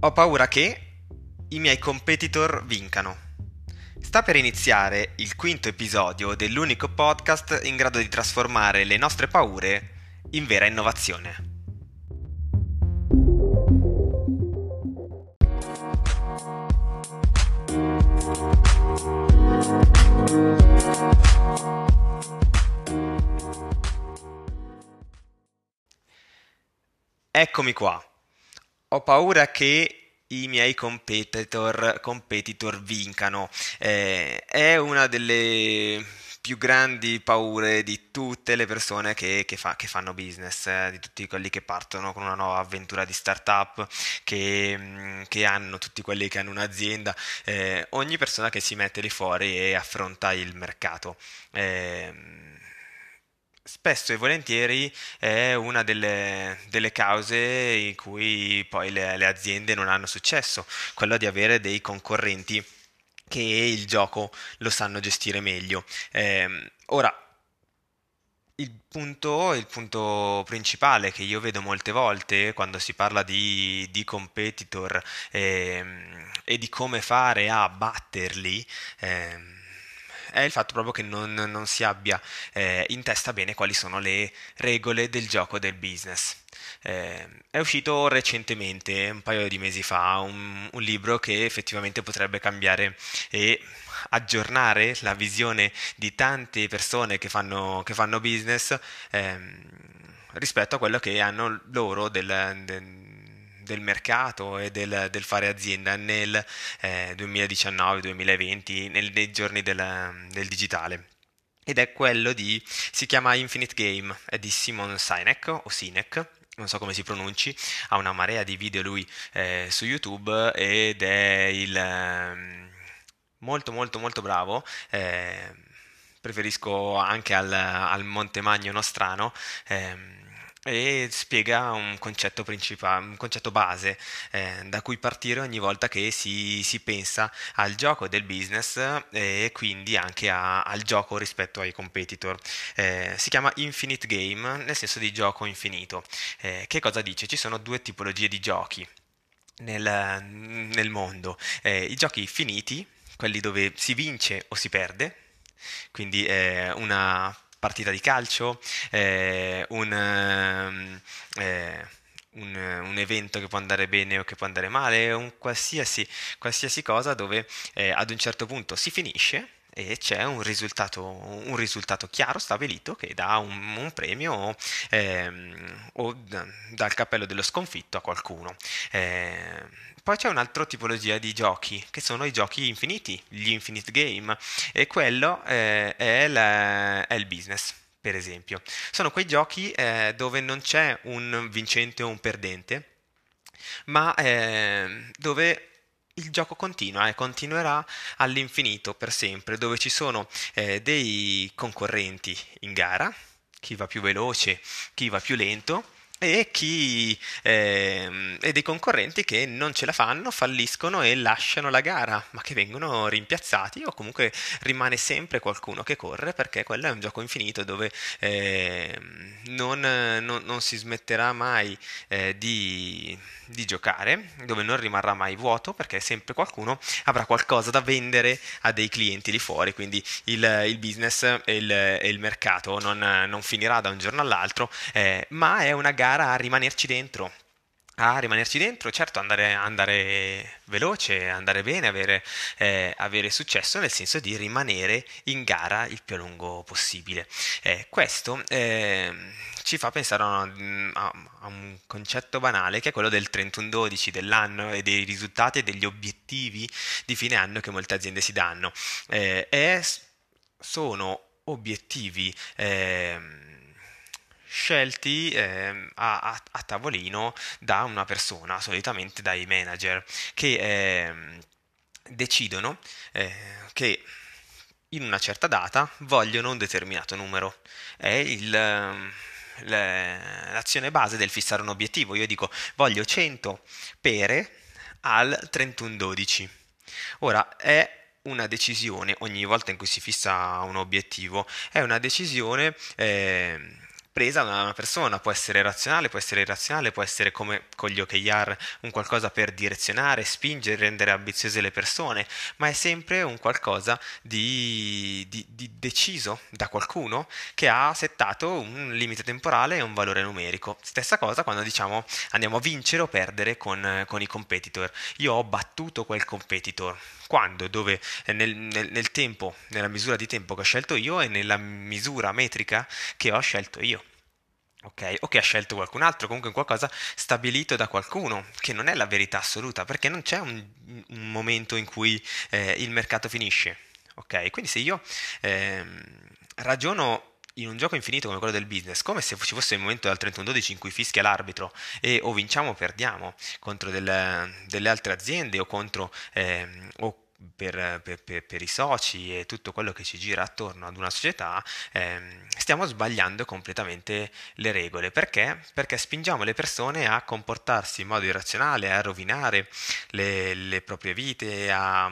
Ho paura che i miei competitor vincano. Sta per iniziare il quinto episodio dell'unico podcast in grado di trasformare le nostre paure in vera innovazione. Eccomi qua. Ho paura che i miei competitor, competitor vincano. Eh, è una delle più grandi paure di tutte le persone che, che, fa, che fanno business, eh, di tutti quelli che partono con una nuova avventura di startup, che, mm, che hanno tutti quelli che hanno un'azienda, eh, ogni persona che si mette lì fuori e affronta il mercato. Eh, spesso e volentieri è una delle, delle cause in cui poi le, le, aziende non hanno successo, quello di avere dei concorrenti che il gioco lo sanno gestire meglio. Eh, ora, il punto, il punto, principale che io vedo molte volte quando si parla di, di competitor eh, e di come fare a batterli, eh, è il fatto proprio che non, non si abbia eh, in testa bene quali sono le regole del gioco del business. Eh, è uscito recentemente, un paio di mesi fa, un, un, libro che effettivamente potrebbe cambiare e aggiornare la visione di tante persone che fanno, che fanno business eh, rispetto a quello che hanno loro del, del del mercato e del, del fare azienda nel eh, 2019-2020, nel, nei giorni del, del digitale ed è quello di, si chiama Infinite Game, è di Simon Sinek o Sinek, non so come si pronunci, ha una marea di video lui eh, su YouTube ed è il eh, molto molto molto bravo. Eh, preferisco anche al, al Monte Magno nostrano. Eh, e spiega un concetto principale, un concetto base eh, da cui partire ogni volta che si, si, pensa al gioco del business e quindi anche a, al gioco rispetto ai competitor. Eh, si chiama Infinite Game, nel senso di gioco infinito. Eh, che cosa dice? Ci sono due tipologie di giochi nel, nel mondo. Eh, I giochi finiti, quelli dove si vince o si perde, quindi una partita di calcio, eh, un, ehm, eh, un, un, evento che può andare bene o che può andare male, un qualsiasi, qualsiasi cosa dove eh, ad un certo punto si finisce e c'è un risultato, un risultato chiaro, stabilito, che dà un, un premio ehm, o dal cappello dello sconfitto a qualcuno. Eh, poi c'è un'altra tipologia di giochi, che sono i giochi infiniti, gli infinite game, e quello eh, è, la, è il business per esempio. Sono quei giochi eh, dove non c'è un vincente o un perdente, ma eh, dove il gioco continua e continuerà all'infinito per sempre, dove ci sono eh, dei concorrenti in gara, chi va più veloce, chi va più lento, e, chi, eh, e dei concorrenti che non ce la fanno, falliscono e lasciano la gara, ma che vengono rimpiazzati o comunque rimane sempre qualcuno che corre perché quello è un gioco infinito dove eh, non, non, non, si smetterà mai eh, di, di, giocare, dove non rimarrà mai vuoto perché sempre qualcuno avrà qualcosa da vendere a dei clienti lì fuori, quindi il, il business e il, il mercato non, non, finirà da un giorno all'altro, eh, ma è una gara gara a rimanerci dentro a rimanerci dentro, certo andare, andare veloce, andare bene, avere, eh, avere, successo nel senso di rimanere in gara il più a lungo possibile. Eh, questo eh, ci fa pensare a, a, a, un concetto banale che è quello del 31-12 dell'anno e dei risultati e degli obiettivi di fine anno che molte aziende si danno. Eh, sono obiettivi ehm, scelti eh, a, a, a, tavolino da una persona, solitamente dai manager, che eh, decidono eh, che in una certa data vogliono un determinato numero. È il, l'azione base del fissare un obiettivo. Io dico voglio 100 pere al 31-12. Ora è una decisione ogni volta in cui si fissa un obiettivo, è una decisione eh, presa da una persona, può essere razionale, può essere irrazionale, può essere come con gli OKR un qualcosa per direzionare, spingere, rendere ambiziose le persone, ma è sempre un qualcosa di, di, di deciso da qualcuno che ha settato un limite temporale e un valore numerico. Stessa cosa quando diciamo andiamo a vincere o perdere con, con i competitor. Io ho battuto quel competitor, quando, dove, eh, nel, nel, nel, tempo, nella misura di tempo che ho scelto io e nella misura metrica che ho scelto io. Ok, o che ha scelto qualcun altro, comunque qualcosa stabilito da qualcuno, che non è la verità assoluta, perché non c'è un, un momento in cui eh, il mercato finisce. Ok, quindi se io eh, ragiono in un gioco infinito come quello del business, come se ci fosse il momento del 31-12 in cui fischia l'arbitro e o vinciamo o perdiamo contro delle, delle altre aziende o contro eh, o per, per, per, per, i soci e tutto quello che ci gira attorno ad una società, eh, stiamo sbagliando completamente le regole. Perché? Perché spingiamo le persone a comportarsi in modo irrazionale, a rovinare le, le proprie vite, a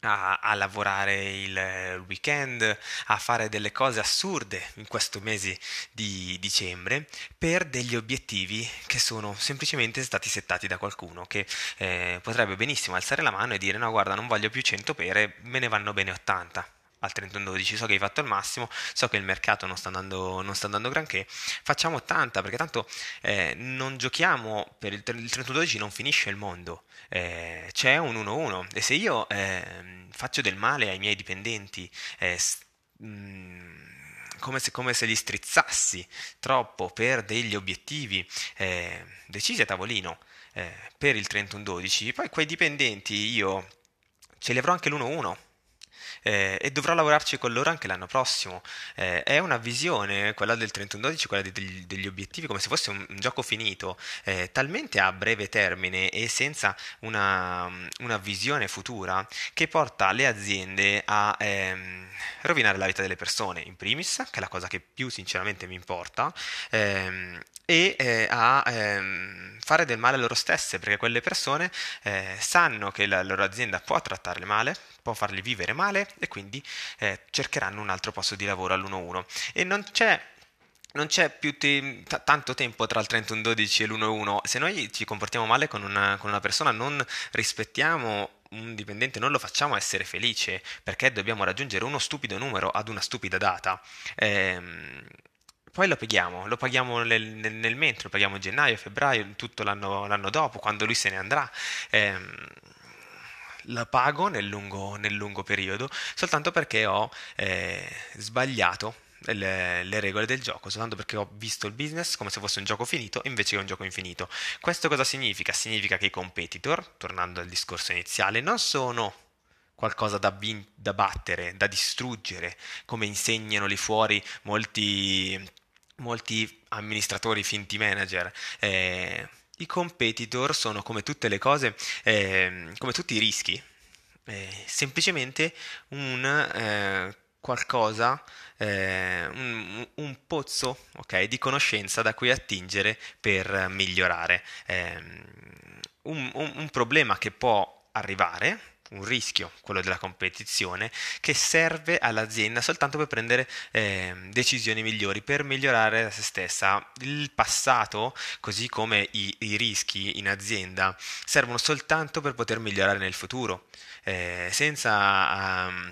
a, a, lavorare il weekend, a fare delle cose assurde in questo mese di dicembre per degli obiettivi che sono semplicemente stati settati da qualcuno che eh, potrebbe benissimo alzare la mano e dire no guarda non voglio più 100 pere, me ne vanno bene 80 al 31-12, so che hai fatto il massimo, so che il mercato non sta andando, non sta andando granché, facciamo 80 perché tanto eh, non giochiamo per il, il 31-12 non finisce il mondo, eh, c'è un 1-1 e se io eh, faccio del male ai miei dipendenti, eh, mh, mm, come se, come se, li strizzassi troppo per degli obiettivi eh, decisi a tavolino eh, per il 31-12, poi quei dipendenti io ce li avrò anche l'1-1 eh, e dovrò lavorarci con loro anche l'anno prossimo. Eh, è una visione, quella del 31-12, quella degli, degli, obiettivi, come se fosse un, un gioco finito, eh, talmente a breve termine e senza una, una, visione futura che porta le aziende a ehm, rovinare la vita delle persone, in primis, che è la cosa che più sinceramente mi importa, ehm, e eh, a ehm, fare del male a loro stesse, perché quelle persone eh, sanno che la loro azienda può trattarle male, può farli vivere male e quindi eh, cercheranno un altro posto di lavoro all'1-1. E non c'è non c'è più te- t- tanto tempo tra il 31-12 e l'1-1. Se noi ci comportiamo male con una, con una, persona, non rispettiamo un dipendente, non lo facciamo essere felice perché dobbiamo raggiungere uno stupido numero ad una stupida data. Ehm, poi lo paghiamo, lo paghiamo nel, nel, nel mentre, lo paghiamo gennaio, febbraio, tutto l'anno, l'anno, dopo, quando lui se ne andrà. Ehm, la pago nel lungo, nel lungo, periodo soltanto perché ho eh, sbagliato le, le, regole del gioco, soltanto perché ho visto il business come se fosse un gioco finito invece che un gioco infinito. Questo cosa significa? Significa che i competitor, tornando al discorso iniziale, non sono qualcosa da, bin- da battere, da distruggere, come insegnano lì fuori molti, molti amministratori finti manager. Eh, i competitor sono come tutte le cose, eh, come tutti i rischi, eh, semplicemente un eh, qualcosa, eh, un, un, pozzo okay, di conoscenza da cui attingere per migliorare. Ehm, un, un, un problema che può arrivare un rischio, quello della competizione, che serve all'azienda soltanto per prendere eh, decisioni migliori, per migliorare se stessa. Il passato, così come i, i rischi in azienda, servono soltanto per poter migliorare nel futuro, eh, senza... Um,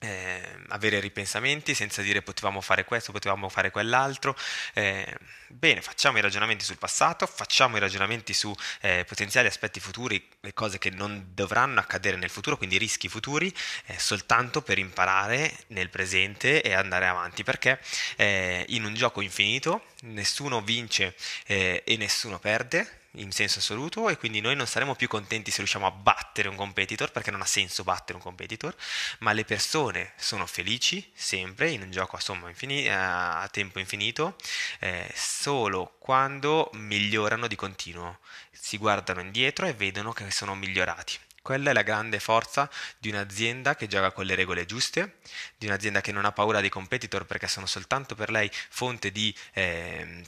eh, avere ripensamenti senza dire potevamo fare questo, potevamo fare quell'altro. Eh, bene, facciamo i ragionamenti sul passato, facciamo i ragionamenti su eh, potenziali aspetti futuri, le cose che non dovranno accadere nel futuro, quindi rischi futuri, eh, soltanto per imparare nel presente e andare avanti, perché eh, in un gioco infinito nessuno vince eh, e nessuno perde in senso assoluto e quindi noi non saremo più contenti se riusciamo a battere un competitor perché non ha senso battere un competitor, ma le persone sono felici sempre in un gioco a, somma infini- a tempo infinito eh, solo quando migliorano di continuo, si guardano indietro e vedono che sono migliorati. Quella è la grande forza di un'azienda che gioca con le regole giuste, di un'azienda che non ha paura dei competitor perché sono soltanto per lei fonte di... Eh,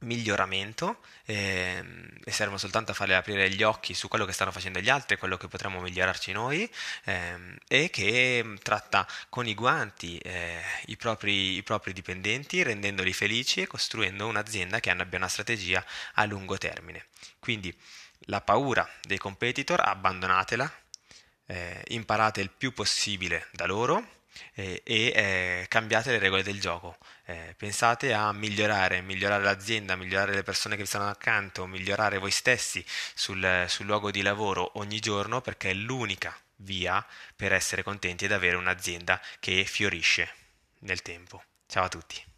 miglioramento ehm, e servono soltanto a farle aprire gli occhi su quello che stanno facendo gli altri, quello che potremmo migliorarci noi ehm, e che mm, tratta con i guanti eh, i, propri, i propri dipendenti rendendoli felici e costruendo un'azienda che abbia una strategia a lungo termine. Quindi la paura dei competitor abbandonatela, eh, imparate il più possibile da loro eh, e eh, cambiate le regole del gioco. Eh, pensate a migliorare, migliorare l'azienda, migliorare le persone che vi stanno accanto, migliorare voi stessi sul, sul luogo di lavoro ogni giorno perché è l'unica via per essere contenti ed avere un'azienda che fiorisce nel tempo. Ciao a tutti.